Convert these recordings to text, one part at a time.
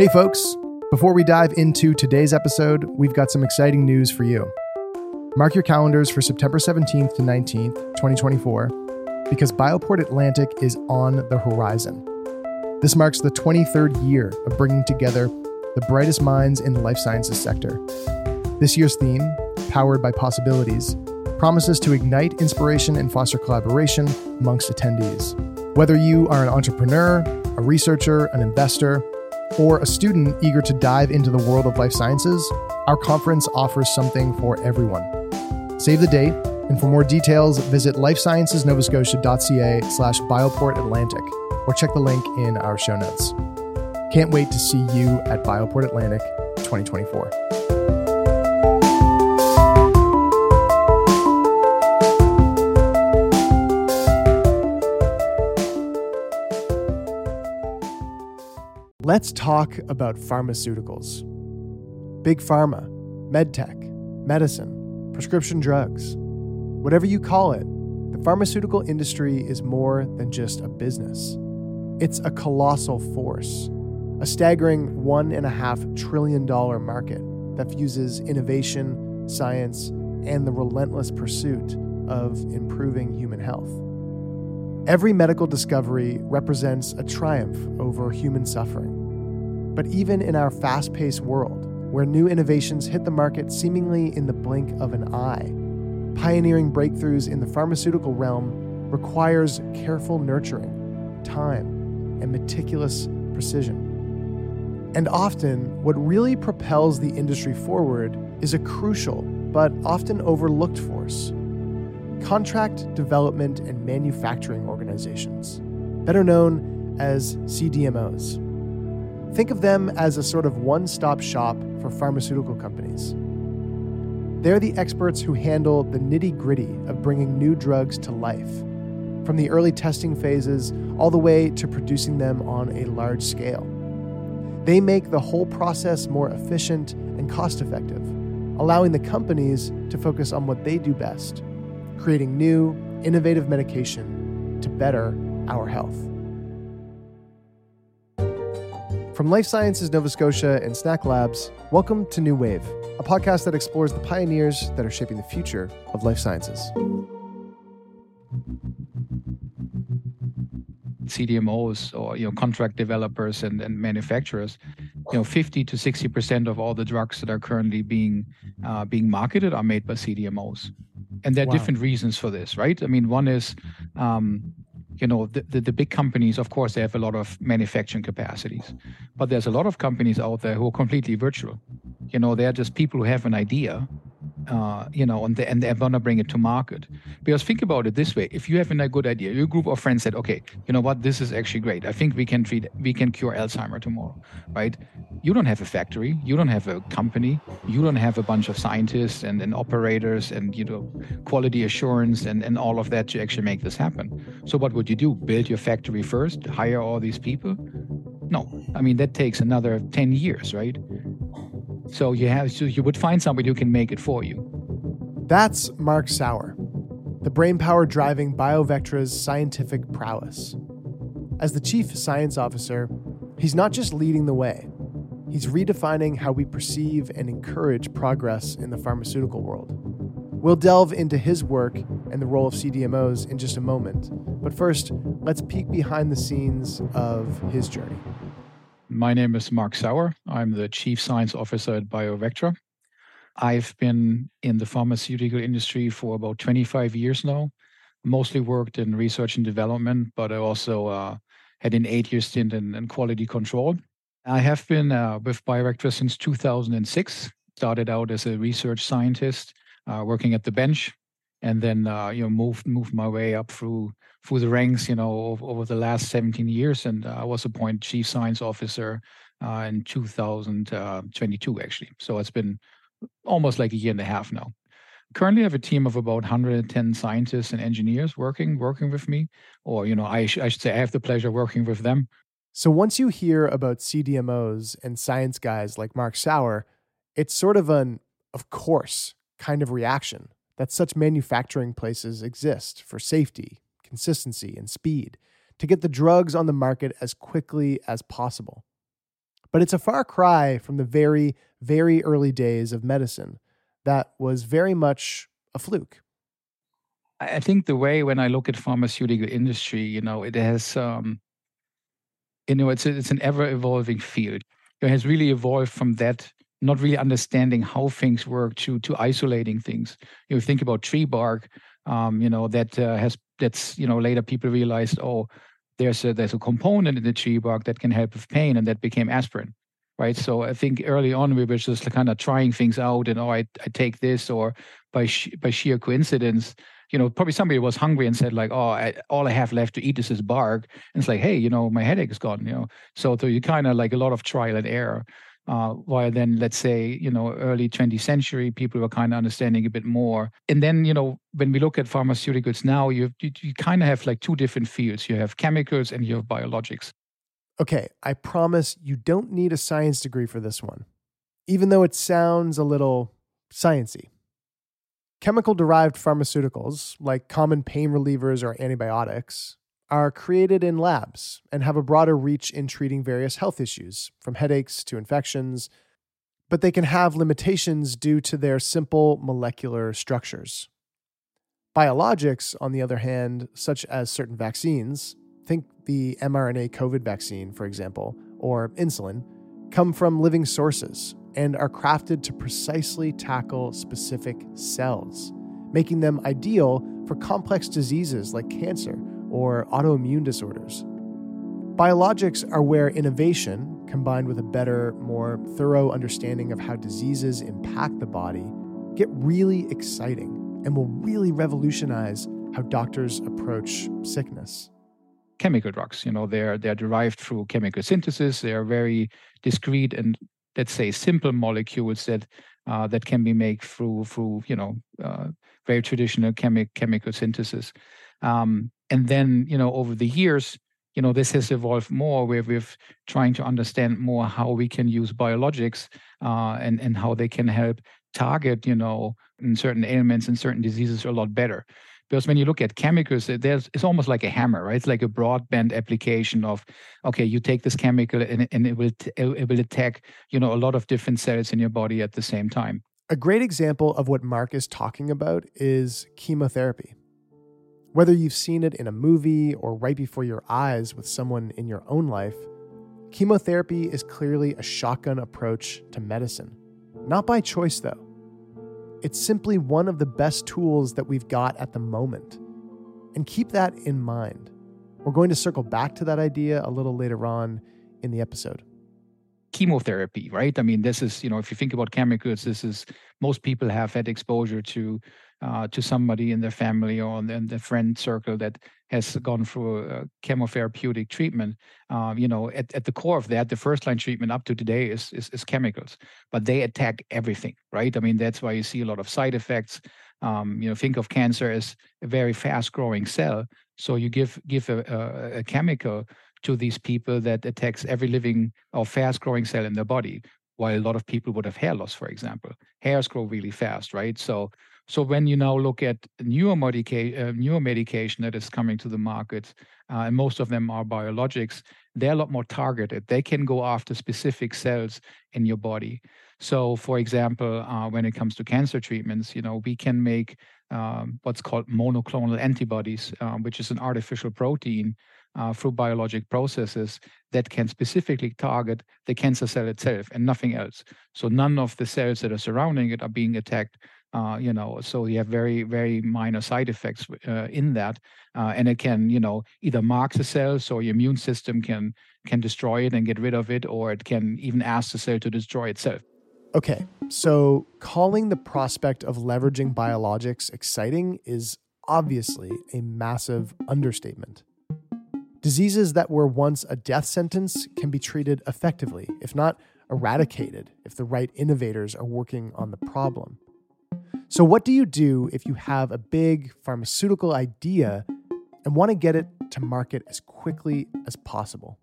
Hey, folks. Before we dive into today's episode, we've got some exciting news for you. Mark your calendars for September 17th to 19th, 2024, because Bioport Atlantic is on the horizon. This marks the 23rd year of bringing together the brightest minds in the life sciences sector. This year's theme, Powered by Possibilities, promises to ignite inspiration and foster collaboration amongst attendees. Whether you are an entrepreneur, a researcher, an investor, or a student eager to dive into the world of life sciences, our conference offers something for everyone. Save the date, and for more details, visit lifesciencesnovascotia.ca slash bioportatlantic or check the link in our show notes. Can't wait to see you at Bioport Atlantic 2024. Let's talk about pharmaceuticals. Big pharma, medtech, medicine, prescription drugs. Whatever you call it, the pharmaceutical industry is more than just a business. It's a colossal force, a staggering $1.5 trillion market that fuses innovation, science, and the relentless pursuit of improving human health. Every medical discovery represents a triumph over human suffering. But even in our fast paced world, where new innovations hit the market seemingly in the blink of an eye, pioneering breakthroughs in the pharmaceutical realm requires careful nurturing, time, and meticulous precision. And often, what really propels the industry forward is a crucial but often overlooked force contract development and manufacturing organizations, better known as CDMOs. Think of them as a sort of one stop shop for pharmaceutical companies. They're the experts who handle the nitty gritty of bringing new drugs to life, from the early testing phases all the way to producing them on a large scale. They make the whole process more efficient and cost effective, allowing the companies to focus on what they do best creating new, innovative medication to better our health. From Life Sciences Nova Scotia and Snack Labs, welcome to New Wave, a podcast that explores the pioneers that are shaping the future of life sciences. CDMOs or you know contract developers and, and manufacturers, you know, 50 to 60 percent of all the drugs that are currently being uh, being marketed are made by CDMOs, and there are wow. different reasons for this, right? I mean, one is um, you know the, the, the, big companies of course they have a lot of manufacturing capacities but there's a lot of companies out there who are completely virtual. You know they're just people who have an idea uh, you know, and, they, and they're going to bring it to market. Because think about it this way: if you have a good idea, your group of friends said, "Okay, you know what? This is actually great. I think we can treat, we can cure Alzheimer tomorrow." Right? You don't have a factory, you don't have a company, you don't have a bunch of scientists and, and operators and you know quality assurance and, and all of that to actually make this happen. So what would you do? Build your factory first, hire all these people? No, I mean that takes another ten years, right? So you have so you would find somebody who can make it for you. That's Marc Sauer, the brainpower driving BioVectra's scientific prowess. As the chief science officer, he's not just leading the way, he's redefining how we perceive and encourage progress in the pharmaceutical world. We'll delve into his work and the role of CDMOs in just a moment, but first, let's peek behind the scenes of his journey. My name is Marc Sauer. I'm the Chief Science Officer at BioVectra. I've been in the pharmaceutical industry for about 25 years now. Mostly worked in research and development, but I also uh, had an eight year stint in, in, quality control. I have been uh, with BioVectra since 2006. Started out as a research scientist, uh, working at the bench, and then uh, you know moved moved my way up through through the ranks, you know, over, the last 17 years, and uh, I was appointed chief science officer uh, in 2022, actually. So it's been almost like a year and a half now. Currently, I have a team of about 110 scientists and engineers working working with me, or you know, I, sh- I should say I have the pleasure of working with them. So once you hear about CDMOs and science guys like Marc Sauer, it's sort of an of course kind of reaction that such manufacturing places exist for safety, consistency, and speed to get the drugs on the market as quickly as possible. But it's a far cry from the very, very early days of medicine that was very much a fluke. I think the way when I look at pharmaceutical industry, you know, it has, um, you know, it's a, it's an ever evolving field. It has really evolved from that not really understanding how things work to to isolating things. You know, think about tree bark. Um, you know that uh, has that's you know later people realized oh there's a there's a component in the tree bark that can help with pain and that became aspirin right so i think early on we were just kind of trying things out and oh i, I take this or by sh- by sheer coincidence you know probably somebody was hungry and said like oh I, all i have left to eat is this bark and it's like hey you know my headache is gone you know so so you kind of like a lot of trial and error uh, while then, let's say, you know, early 20th century, people were kind of understanding a bit more. And then, you know, when we look at pharmaceuticals now, you, you, you kind of have like two different fields. You have chemicals and you have biologics. Okay, I promise you don't need a science degree for this one, even though it sounds a little sciency. Chemical derived pharmaceuticals, like common pain relievers or antibiotics, are created in labs and have a broader reach in treating various health issues, from headaches to infections, but they can have limitations due to their simple molecular structures. Biologics, on the other hand, such as certain vaccines, think the mRNA COVID vaccine, for example, or insulin, come from living sources and are crafted to precisely tackle specific cells, making them ideal for complex diseases like cancer or autoimmune disorders. Biologics are where innovation, combined with a better, more thorough understanding of how diseases impact the body, get really exciting and will really revolutionize how doctors approach sickness. Chemical drugs, you know, they're they're derived through chemical synthesis. They are very discrete and let's say simple molecules that uh, that can be made through through you know uh, very traditional chemi- chemical synthesis. Um, and then you know over the years you know this has evolved more where we're trying to understand more how we can use biologics uh, and and how they can help target you know in certain ailments and certain diseases a lot better. Because when you look at chemicals there's it's almost like a hammer right? It's like a broadband application of okay you take this chemical and, and it will it will attack you know a lot of different cells in your body at the same time. A great example of what Marc is talking about is chemotherapy whether you've seen it in a movie or right before your eyes with someone in your own life, chemotherapy is clearly a shotgun approach to medicine. Not by choice, though. It's simply one of the best tools that we've got at the moment. And keep that in mind. We're going to circle back to that idea a little later on in the episode chemotherapy, right? I mean, this is, you know, if you think about chemicals, this is most people have had exposure to uh, to somebody in their family or in their friend circle that has gone through a chemotherapeutic treatment. Um, you know, at, at the core of that, the first line treatment up to today is, is, is chemicals, but they attack everything, right? I mean, that's why you see a lot of side effects. Um, you know, think of cancer as a very fast growing cell. So you give give a, a, a chemical to these people that attacks every living or fast growing cell in their body while a lot of people would have hair loss for example hairs grow really fast right so so when you now look at newer, medica- uh, newer medication that is coming to the market, uh, and most of them are biologics, they're a lot more targeted. They can go after specific cells in your body. So, for example, uh, when it comes to cancer treatments, you know, we can make um, what's called monoclonal antibodies, um, which is an artificial protein uh, through biologic processes that can specifically target the cancer cell itself and nothing else. So none of the cells that are surrounding it are being attacked. Uh, you know, so you have very, very minor side effects uh, in that, uh, and it can, you know, either mark the cell, so your immune system can can destroy it and get rid of it, or it can even ask the cell to destroy itself. Okay, so calling the prospect of leveraging biologics exciting is obviously a massive understatement. Diseases that were once a death sentence can be treated effectively, if not eradicated, if the right innovators are working on the problem. So, what do you do if you have a big pharmaceutical idea and want to get it to market as quickly as possible?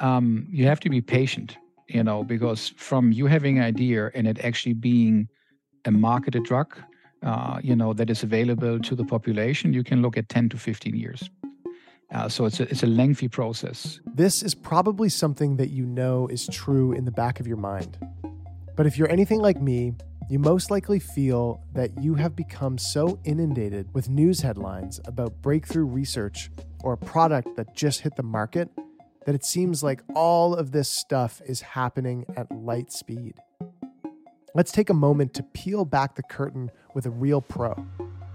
Um, you have to be patient, you know, because from you having an idea and it actually being a marketed drug, uh, you know, that is available to the population, you can look at 10 to 15 years. Uh, so it's a, it's a lengthy process. This is probably something that you know is true in the back of your mind. But if you're anything like me, you most likely feel that you have become so inundated with news headlines about breakthrough research or a product that just hit the market that it seems like all of this stuff is happening at light speed. Let's take a moment to peel back the curtain with a real pro,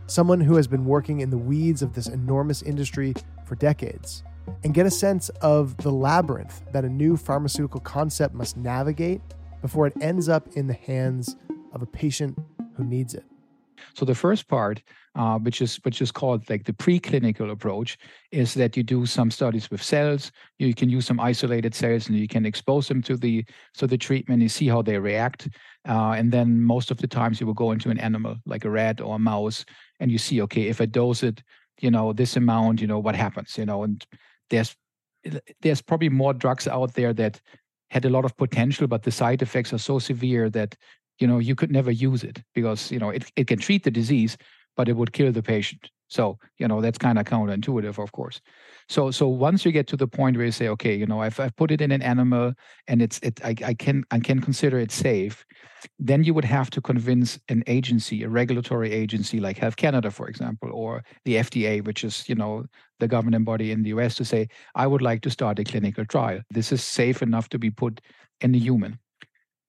someone who has been working in the weeds of this enormous industry for decades, and get a sense of the labyrinth that a new pharmaceutical concept must navigate before it ends up in the hands of a patient who needs it. So the first part, uh, which is which is called like the preclinical approach, is that you do some studies with cells. You can use some isolated cells, and you can expose them to the so the treatment. You see how they react, uh, and then most of the times you will go into an animal like a rat or a mouse, and you see okay if I dose it, you know this amount, you know what happens, you know, and there's there's probably more drugs out there that had a lot of potential, but the side effects are so severe that you know you could never use it because you know it, it can treat the disease, but it would kill the patient. So you know that's kind of counterintuitive, of course. So so once you get to the point where you say, okay, you know, if I've put it in an animal and it's it, I, I can I can consider it safe, then you would have to convince an agency, a regulatory agency like Health Canada, for example, or the FDA, which is you know the governing body in the US, to say, I would like to start a clinical trial. This is safe enough to be put in a human.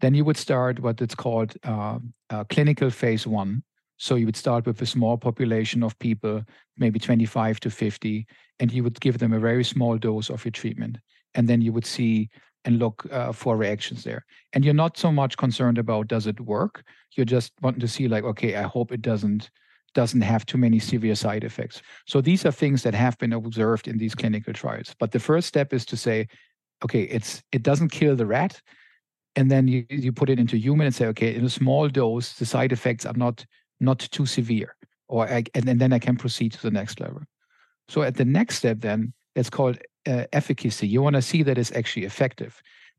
Then you would start what it's called uh, uh, clinical phase one, so you would start with a small population of people, maybe 25 to 50, and you would give them a very small dose of your treatment. And then you would see and look uh, for reactions there. And you're not so much concerned about does it work. You're just wanting to see like, okay, I hope it doesn't doesn't have too many severe side effects. So these are things that have been observed in these clinical trials. But the first step is to say, okay, it's it doesn't kill the rat. And then you, you put it into human and say, okay, in a small dose, the side effects are not not too severe, or I, and, and then I can proceed to the next level. So at the next step, then it's called uh, efficacy. You want to see that it's actually effective,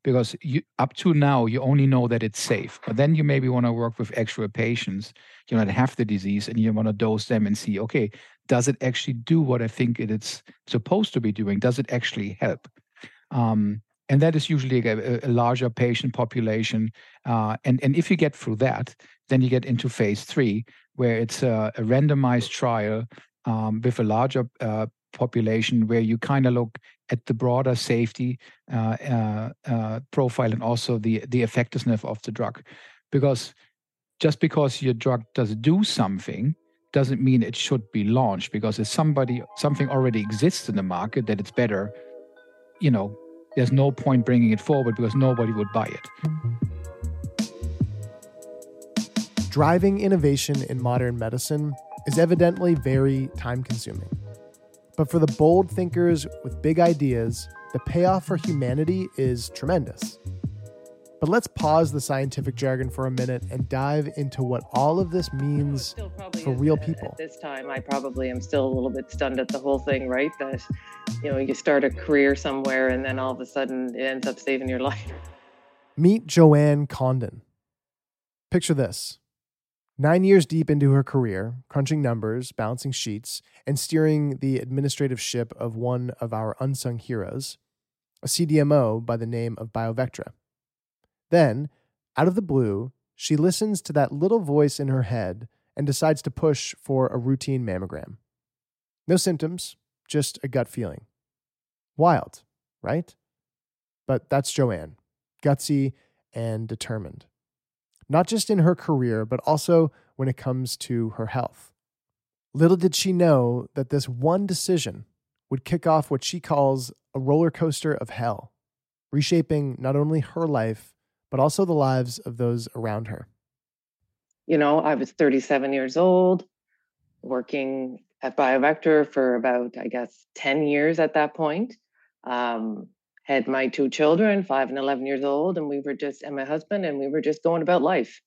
because you up to now you only know that it's safe, but then you maybe want to work with actual patients, you know, that have the disease, and you want to dose them and see, okay, does it actually do what I think it's supposed to be doing? Does it actually help? Um, and that is usually a, a larger patient population. Uh, and and if you get through that, then you get into phase three, where it's a, a randomized trial um, with a larger uh, population, where you kind of look at the broader safety uh, uh, uh, profile and also the the effectiveness of the drug, because just because your drug does do something doesn't mean it should be launched because if somebody something already exists in the market that it's better you know there's no point bringing it forward because nobody would buy it. Driving innovation in modern medicine is evidently very time consuming. But for the bold thinkers with big ideas, the payoff for humanity is tremendous. But let's pause the scientific jargon for a minute and dive into what all of this means for real people. At this time, I probably am still a little bit stunned at the whole thing, right? That, you know, you start a career somewhere and then all of a sudden it ends up saving your life. Meet Joanne Condon. Picture this nine years deep into her career, crunching numbers, balancing sheets, and steering the administrative ship of one of our unsung heroes, a CDMO by the name of BioVectra. Then, out of the blue, she listens to that little voice in her head and decides to push for a routine mammogram. No symptoms, just a gut feeling. Wild, right? But that's Joanne, gutsy and determined. Not just in her career, but also when it comes to her health. Little did she know that this one decision would kick off what she calls a roller coaster of hell, reshaping not only her life, but also the lives of those around her. You know, I was 37 years old, working at BioVectra for about, I guess, 10 years at that point. Um, had my two children, five and 11 years old, and we were just, and my husband, and we were just going about life,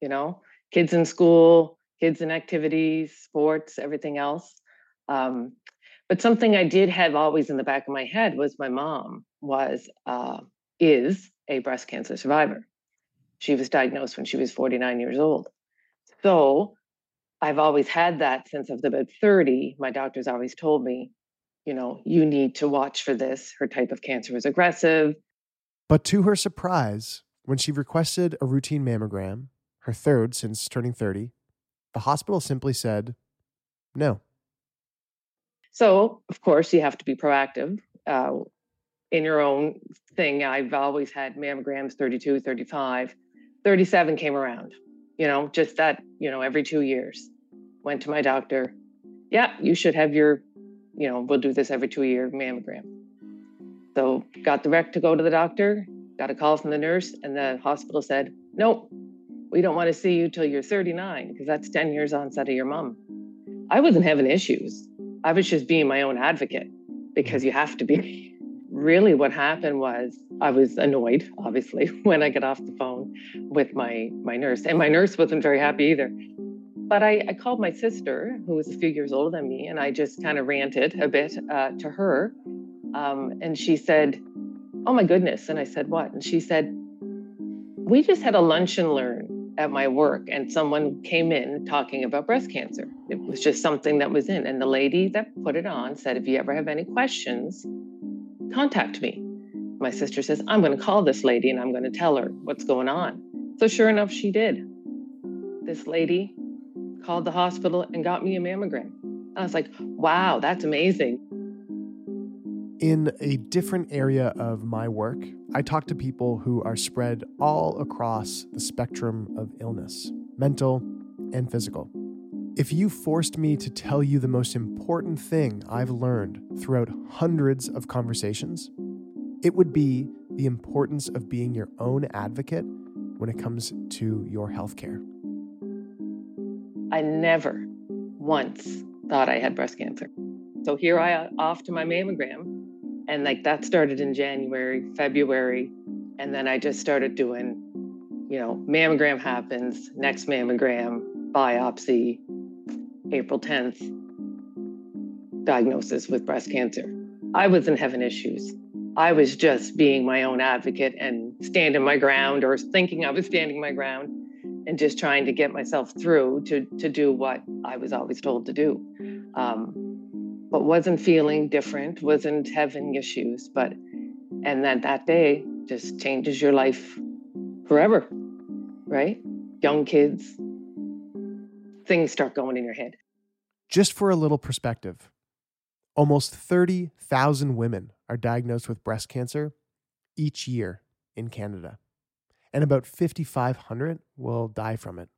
you know, kids in school, kids in activities, sports, everything else. Um, but something I did have always in the back of my head was my mom was, uh, is a breast cancer survivor. She was diagnosed when she was 49 years old. So I've always had that since I was about 30. My doctors always told me, you know, you need to watch for this. Her type of cancer was aggressive. But to her surprise, when she requested a routine mammogram, her third since turning 30, the hospital simply said no. So, of course, you have to be proactive uh, in your own thing. I've always had mammograms 32, 35. 37 came around, you know, just that, you know, every two years. Went to my doctor. Yeah, you should have your, you know, we'll do this every two year mammogram. So, got the rec to go to the doctor, got a call from the nurse, and the hospital said, nope, we don't want to see you till you're 39 because that's 10 years onset of your mom. I wasn't having issues. I was just being my own advocate because mm-hmm. you have to be. Really, what happened was I was annoyed, obviously, when I got off the phone with my my nurse, and my nurse wasn't very happy either. But I, I called my sister, who was a few years older than me, and I just kind of ranted a bit uh, to her. Um, and she said, "Oh my goodness!" And I said, "What?" And she said, "We just had a lunch and learn at my work and someone came in talking about breast cancer. It was just something that was in. And the lady that put it on said, if you ever have any questions, contact me. My sister says, I'm going to call this lady and I'm going to tell her what's going on. So sure enough, she did. This lady called the hospital and got me a mammogram. I was like, wow, that's amazing. In a different area of my work, I talk to people who are spread all across the spectrum of illness, mental and physical. If you forced me to tell you the most important thing I've learned throughout hundreds of conversations, it would be the importance of being your own advocate when it comes to your healthcare. I never once thought I had breast cancer. So here I off to my mammogram and like that started in January, February. And then I just started doing, you know, mammogram happens, next mammogram, biopsy, April 10th, diagnosis with breast cancer. I wasn't having issues. I was just being my own advocate and standing my ground or thinking I was standing my ground and just trying to get myself through to, to do what I was always told to do. Um, but wasn't feeling different, wasn't having issues. But, and then that day just changes your life forever, right? Young kids, things start going in your head. Just for a little perspective, almost 30,000 women are diagnosed with breast cancer each year in Canada, and about 5,500 will die from it.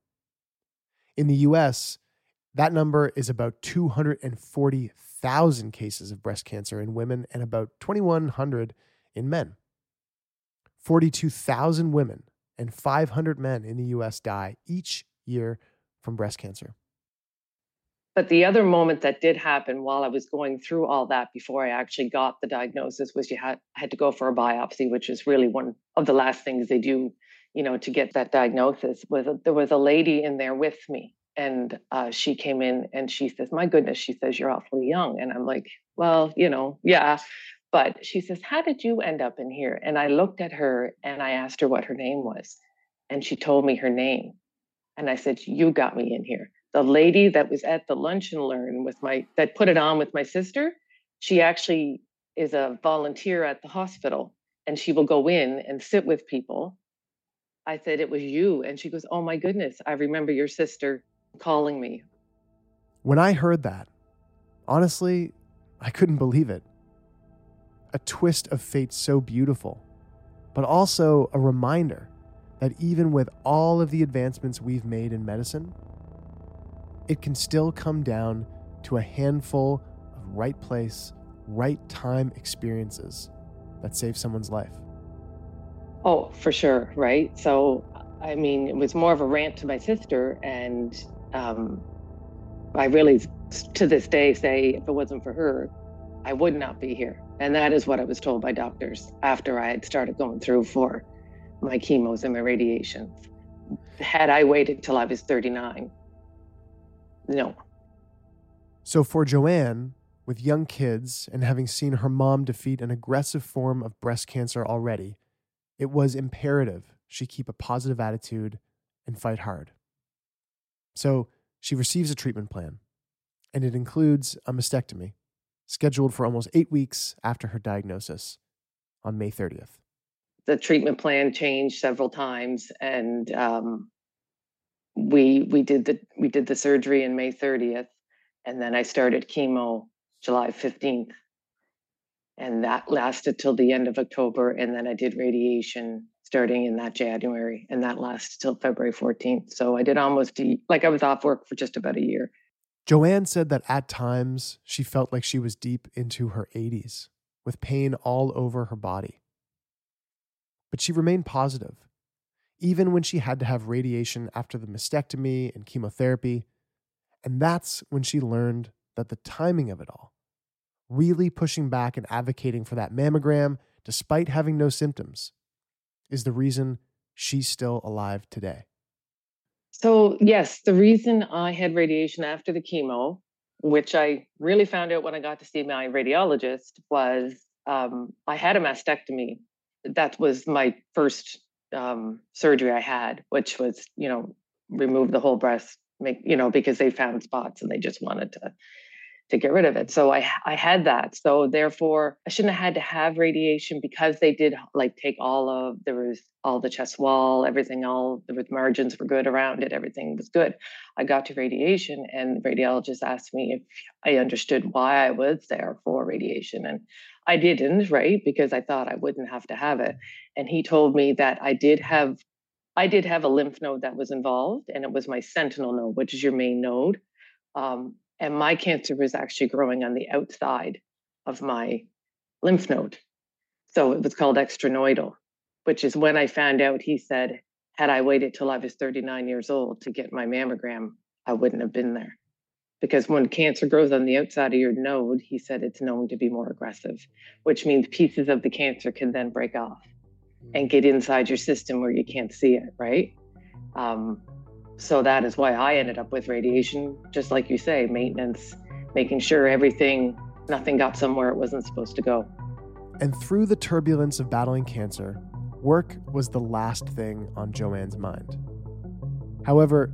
In the US, that number is about 240,000 cases of breast cancer in women and about 2,100 in men. 42,000 women and 500 men in the US die each year from breast cancer. But the other moment that did happen while I was going through all that before I actually got the diagnosis was you had had to go for a biopsy, which is really one of the last things they do, you know, to get that diagnosis. Was there was a lady in there with me and uh, she came in and she says, My goodness, she says, You're awfully young. And I'm like, Well, you know, yeah. But she says, How did you end up in here? And I looked at her and I asked her what her name was. And she told me her name. And I said, You got me in here. The lady that was at the lunch and learn with my, that put it on with my sister, she actually is a volunteer at the hospital and she will go in and sit with people. I said, It was you. And she goes, Oh my goodness, I remember your sister calling me. When I heard that, honestly, I couldn't believe it. A twist of fate so beautiful, but also a reminder that even with all of the advancements we've made in medicine, it can still come down to a handful of right place, right time experiences that save someone's life. Oh, for sure, right? So, I mean, it was more of a rant to my sister, and um, I really, to this day, say if it wasn't for her, I would not be here. And that is what I was told by doctors after I had started going through for my chemos and my radiations. Had I waited till I was 39, no. So for Joanne, with young kids and having seen her mom defeat an aggressive form of breast cancer already, it was imperative she keep a positive attitude and fight hard. So she receives a treatment plan, and it includes a mastectomy, scheduled for almost eight weeks after her diagnosis on May 30th. The treatment plan changed several times, and um, we we did the we did the surgery in May 30th, and then I started chemo July 15th, and that lasted till the end of October, and then I did radiation starting in that January, and that lasted till February 14th. So I did almost like I was off work for just about a year. Joanne said that at times she felt like she was deep into her 80s with pain all over her body. But she remained positive. Even when she had to have radiation after the mastectomy and chemotherapy. And that's when she learned that the timing of it all, really pushing back and advocating for that mammogram despite having no symptoms, is the reason she's still alive today. So, yes, the reason I had radiation after the chemo, which I really found out when I got to see my radiologist, was um, I had a mastectomy. That was my first um, surgery I had, which was, you know, remove the whole breast, make, you know, because they found spots and they just wanted to to get rid of it. So I I had that. So therefore, I shouldn't have had to have radiation because they did like take all of there was all the chest wall, everything, all the margins were good around it, everything was good. I got to radiation, and the radiologist asked me if I understood why I was there for radiation, and I didn't, right? Because I thought I wouldn't have to have it. And he told me that I did have I did have a lymph node that was involved, and it was my sentinel node, which is your main node. Um, and my cancer was actually growing on the outside of my lymph node. So it was called extranodal, which is when I found out he said, had I waited till I was 39 years old to get my mammogram, I wouldn't have been there. Because when cancer grows on the outside of your node, he said it's known to be more aggressive, which means pieces of the cancer can then break off and hmm. get inside your system where you can't see it, right? Um, so that is why I ended up with radiation, just like you say, maintenance, making sure everything, nothing got somewhere it wasn't supposed to go. And through the turbulence of battling cancer, work was the last thing on Joanne's mind. However,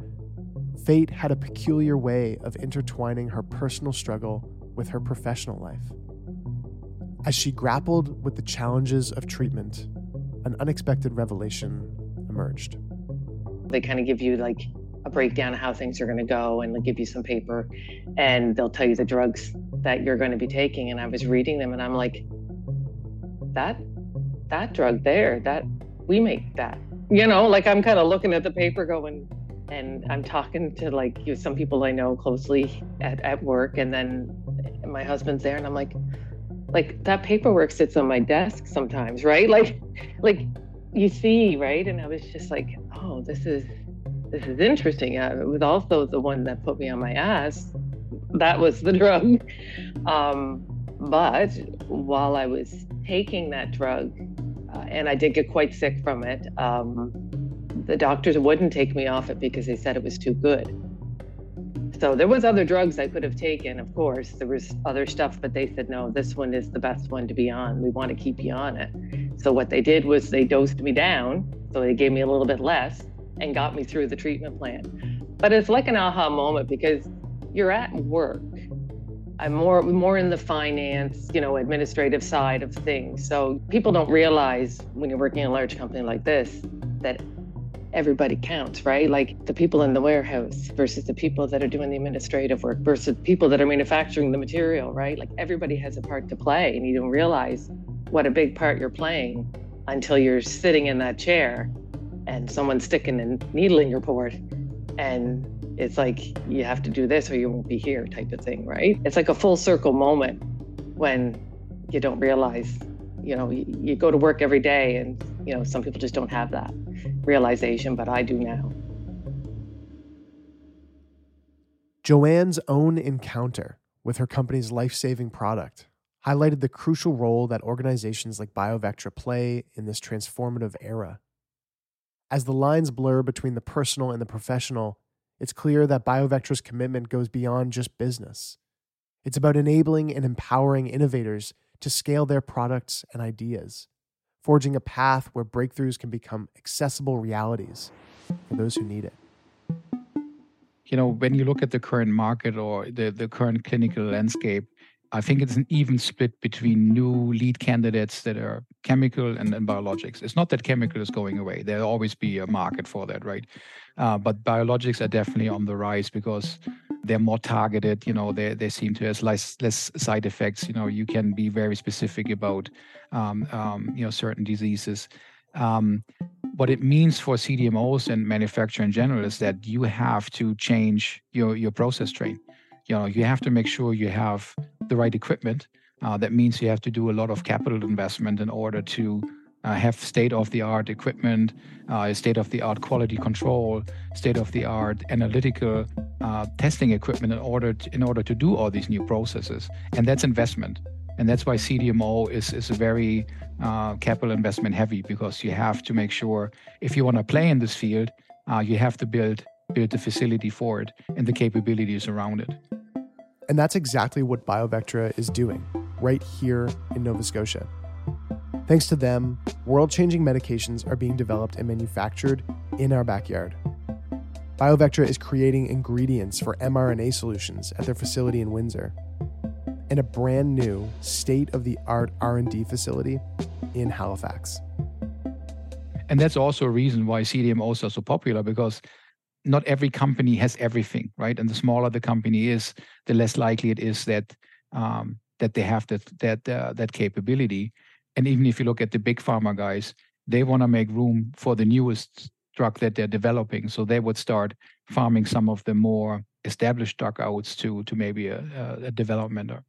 fate had a peculiar way of intertwining her personal struggle with her professional life. As she grappled with the challenges of treatment, an unexpected revelation emerged. They kind of give you like a breakdown of how things are going to go and they'll give you some paper and they'll tell you the drugs that you're going to be taking. And I was reading them and I'm like, that, that drug there, that we make that, you know, like I'm kind of looking at the paper going, and I'm talking to like you know, some people I know closely at, at work. And then my husband's there and I'm like, like that paperwork sits on my desk sometimes, right? Like, like you see, right? And I was just like, oh, this is this is interesting. Uh, it was also the one that put me on my ass. That was the drug. Um, but while I was taking that drug, uh, and I did get quite sick from it, um, the doctors wouldn't take me off it because they said it was too good. So there was other drugs I could have taken, of course. There was other stuff, but they said, no, this one is the best one to be on. We want to keep you on it. So what they did was they dosed me down. So they gave me a little bit less and got me through the treatment plan. But it's like an aha moment because you're at work. I'm more more in the finance, you know, administrative side of things. So people don't realize when you're working in a large company like this that everybody counts, right? Like the people in the warehouse versus the people that are doing the administrative work versus people that are manufacturing the material, right? Like everybody has a part to play and you don't realize what a big part you're playing until you're sitting in that chair and someone's sticking a needle in your port and it's like you have to do this or you won't be here type of thing right it's like a full circle moment when you don't realize you know you, you go to work every day and you know some people just don't have that realization but i do now. Joanne's own encounter with her company's life-saving product highlighted the crucial role that organizations like biovectra play in this transformative era. As the lines blur between the personal and the professional, it's clear that BioVectra's commitment goes beyond just business. It's about enabling and empowering innovators to scale their products and ideas, forging a path where breakthroughs can become accessible realities for those who need it. You know, when you look at the current market or the, the current clinical landscape, I think it's an even split between new lead candidates that are chemical and, and biologics. It's not that chemical is going away. There'll always be a market for that, right? Uh, but biologics are definitely on the rise because they're more targeted. You know, they, they seem to have less less side effects. You know, you can be very specific about um, um, you know certain diseases. Um, what it means for CDMOs and manufacturer in general is that you have to change your your process train. You know, you have to make sure you have the right equipment. Uh, that means you have to do a lot of capital investment in order to uh, have state-of-the-art equipment, uh, state-of-the-art quality control, state-of-the-art analytical uh, testing equipment in order to, in order to do all these new processes, and that's investment. And that's why CDMO is is very uh, capital investment heavy because you have to make sure if you want to play in this field, uh, you have to build build the facility for it and the capabilities around it. And that's exactly what BioVectra is doing right here in Nova Scotia. Thanks to them, world changing medications are being developed and manufactured in our backyard. BioVectra is creating ingredients for mRNA solutions at their facility in Windsor and a brand new state-of-the-art R&D facility in Halifax. And that's also a reason why CDMOs are so popular because not every company has everything, right? And the smaller the company is, the less likely it is that um, that they have that that uh, that capability. And even if you look at the big pharma guys, they want to make room for the newest drug that they're developing. So they would start farming some of the more established drug outs to to maybe a, a development or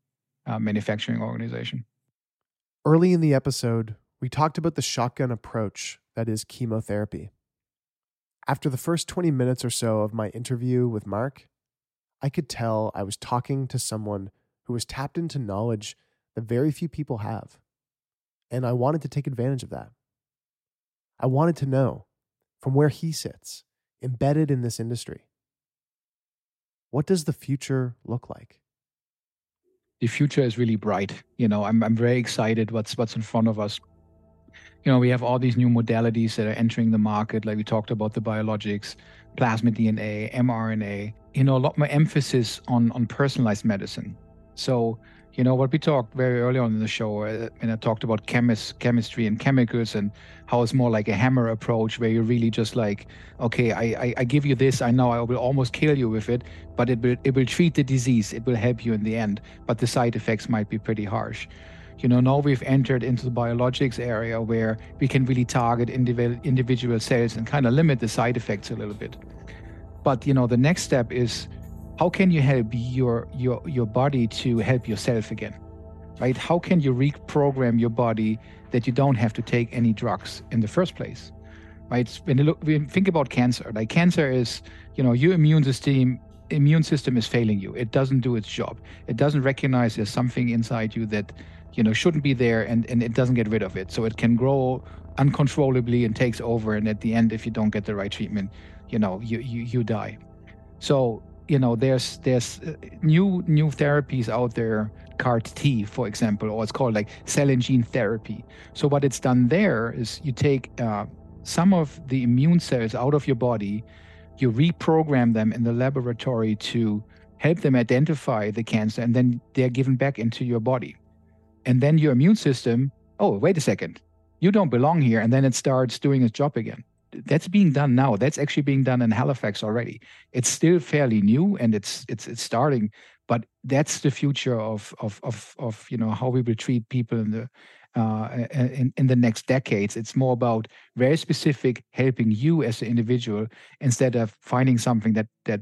a manufacturing organization. Early in the episode, we talked about the shotgun approach that is chemotherapy. After the first 20 minutes or so of my interview with Marc, I could tell I was talking to someone who was tapped into knowledge that very few people have. And I wanted to take advantage of that. I wanted to know from where he sits, embedded in this industry, what does the future look like? The future is really bright. You know, I'm, I'm very excited what's what's in front of us. You know, we have all these new modalities that are entering the market, like we talked about the biologics, plasmid DNA, mRNA. You know, a lot more emphasis on on personalized medicine. So you know what we talked very early on in the show uh, and i talked about chemist, chemistry and chemicals and how it's more like a hammer approach where you're really just like okay I, I, I give you this i know i will almost kill you with it but it will it will treat the disease it will help you in the end but the side effects might be pretty harsh. You know now we've entered into the biologics area where we can really target individual individual cells and kind of limit the side effects a little bit. But you know the next step is how can you help your your your body to help yourself again right? How can you reprogram your body that you don't have to take any drugs in the first place right? When you look when you think about cancer like cancer is you know your immune system immune system is failing you. It doesn't do its job. It doesn't recognize there's something inside you that you know shouldn't be there and and it doesn't get rid of it. So it can grow uncontrollably and takes over. And at the end if you don't get the right treatment you know you you, you die. So you know there's there's uh, new new therapies out there CAR T for example or it's called like cell and gene therapy. So what it's done there is you take uh, some of the immune cells out of your body you reprogram them in the laboratory to help them identify the cancer and then they're given back into your body. And then your immune system oh wait a second. You don't belong here and then it starts doing its job again that's being done now. That's actually being done in Halifax already. It's still fairly new and it's it's it's starting, but that's the future of of of of you know how we will treat people in the uh, in, in the next decades. It's more about very specific helping you as an individual instead of finding something that that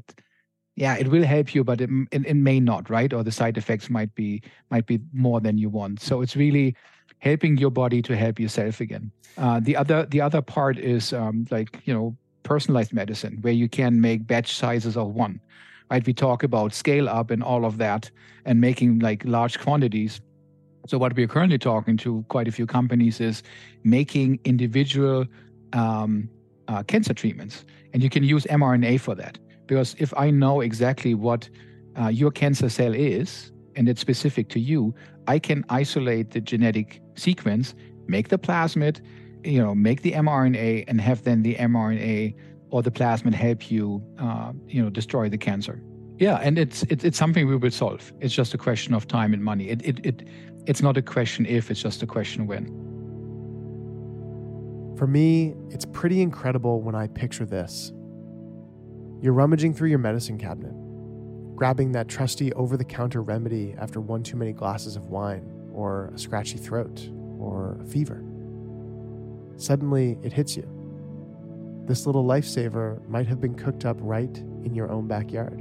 yeah it will help you but it, it, it may not right or the side effects might be might be more than you want so it's really helping your body to help yourself again. Uh, the other the other part is um, like you know personalized medicine where you can make batch sizes of one. Right? We talk about scale up and all of that and making like large quantities. So what we're currently talking to quite a few companies is making individual um, uh, cancer treatments, and you can use mRNA for that. Because if I know exactly what uh, your cancer cell is, and it's specific to you, I can isolate the genetic sequence, make the plasmid, you know, make the mRNA, and have then the mRNA or the plasmid help you, uh, you know, destroy the cancer. Yeah, and it's it, it's something we will solve. It's just a question of time and money. It it it it's not a question if, it's just a question when. For me, it's pretty incredible when I picture this. You're rummaging through your medicine cabinet, grabbing that trusty over the counter remedy after one too many glasses of wine, or a scratchy throat, or a fever. Suddenly, it hits you. This little lifesaver might have been cooked up right in your own backyard.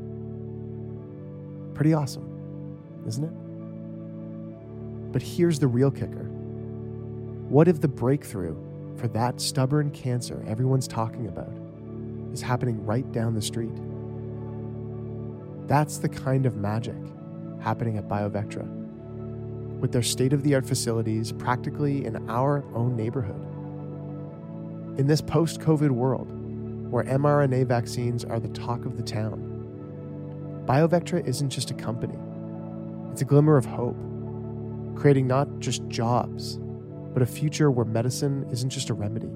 Pretty awesome, isn't it? But here's the real kicker what if the breakthrough for that stubborn cancer everyone's talking about is happening right down the street? That's the kind of magic happening at BioVectra. With their state of the art facilities practically in our own neighborhood. In this post COVID world, where mRNA vaccines are the talk of the town, BioVectra isn't just a company, it's a glimmer of hope, creating not just jobs, but a future where medicine isn't just a remedy,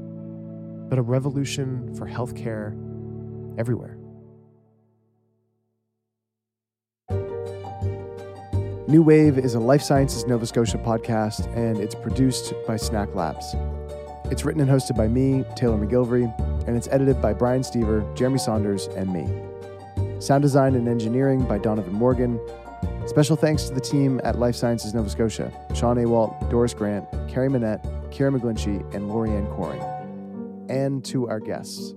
but a revolution for healthcare everywhere. New Wave is a Life Sciences Nova Scotia podcast, and it's produced by Snack Labs. It's written and hosted by me, Taylor MacGillivary, and it's edited by Brian Stever, Jeremie Saunders, and me. Sound design and engineering by Donovan Morgan. Special thanks to the team at Life Sciences Nova Scotia Sean Awalt, Doris Grant, Carrie Manette, Kira McGlinchey, and Lorianne Coring. And to our guests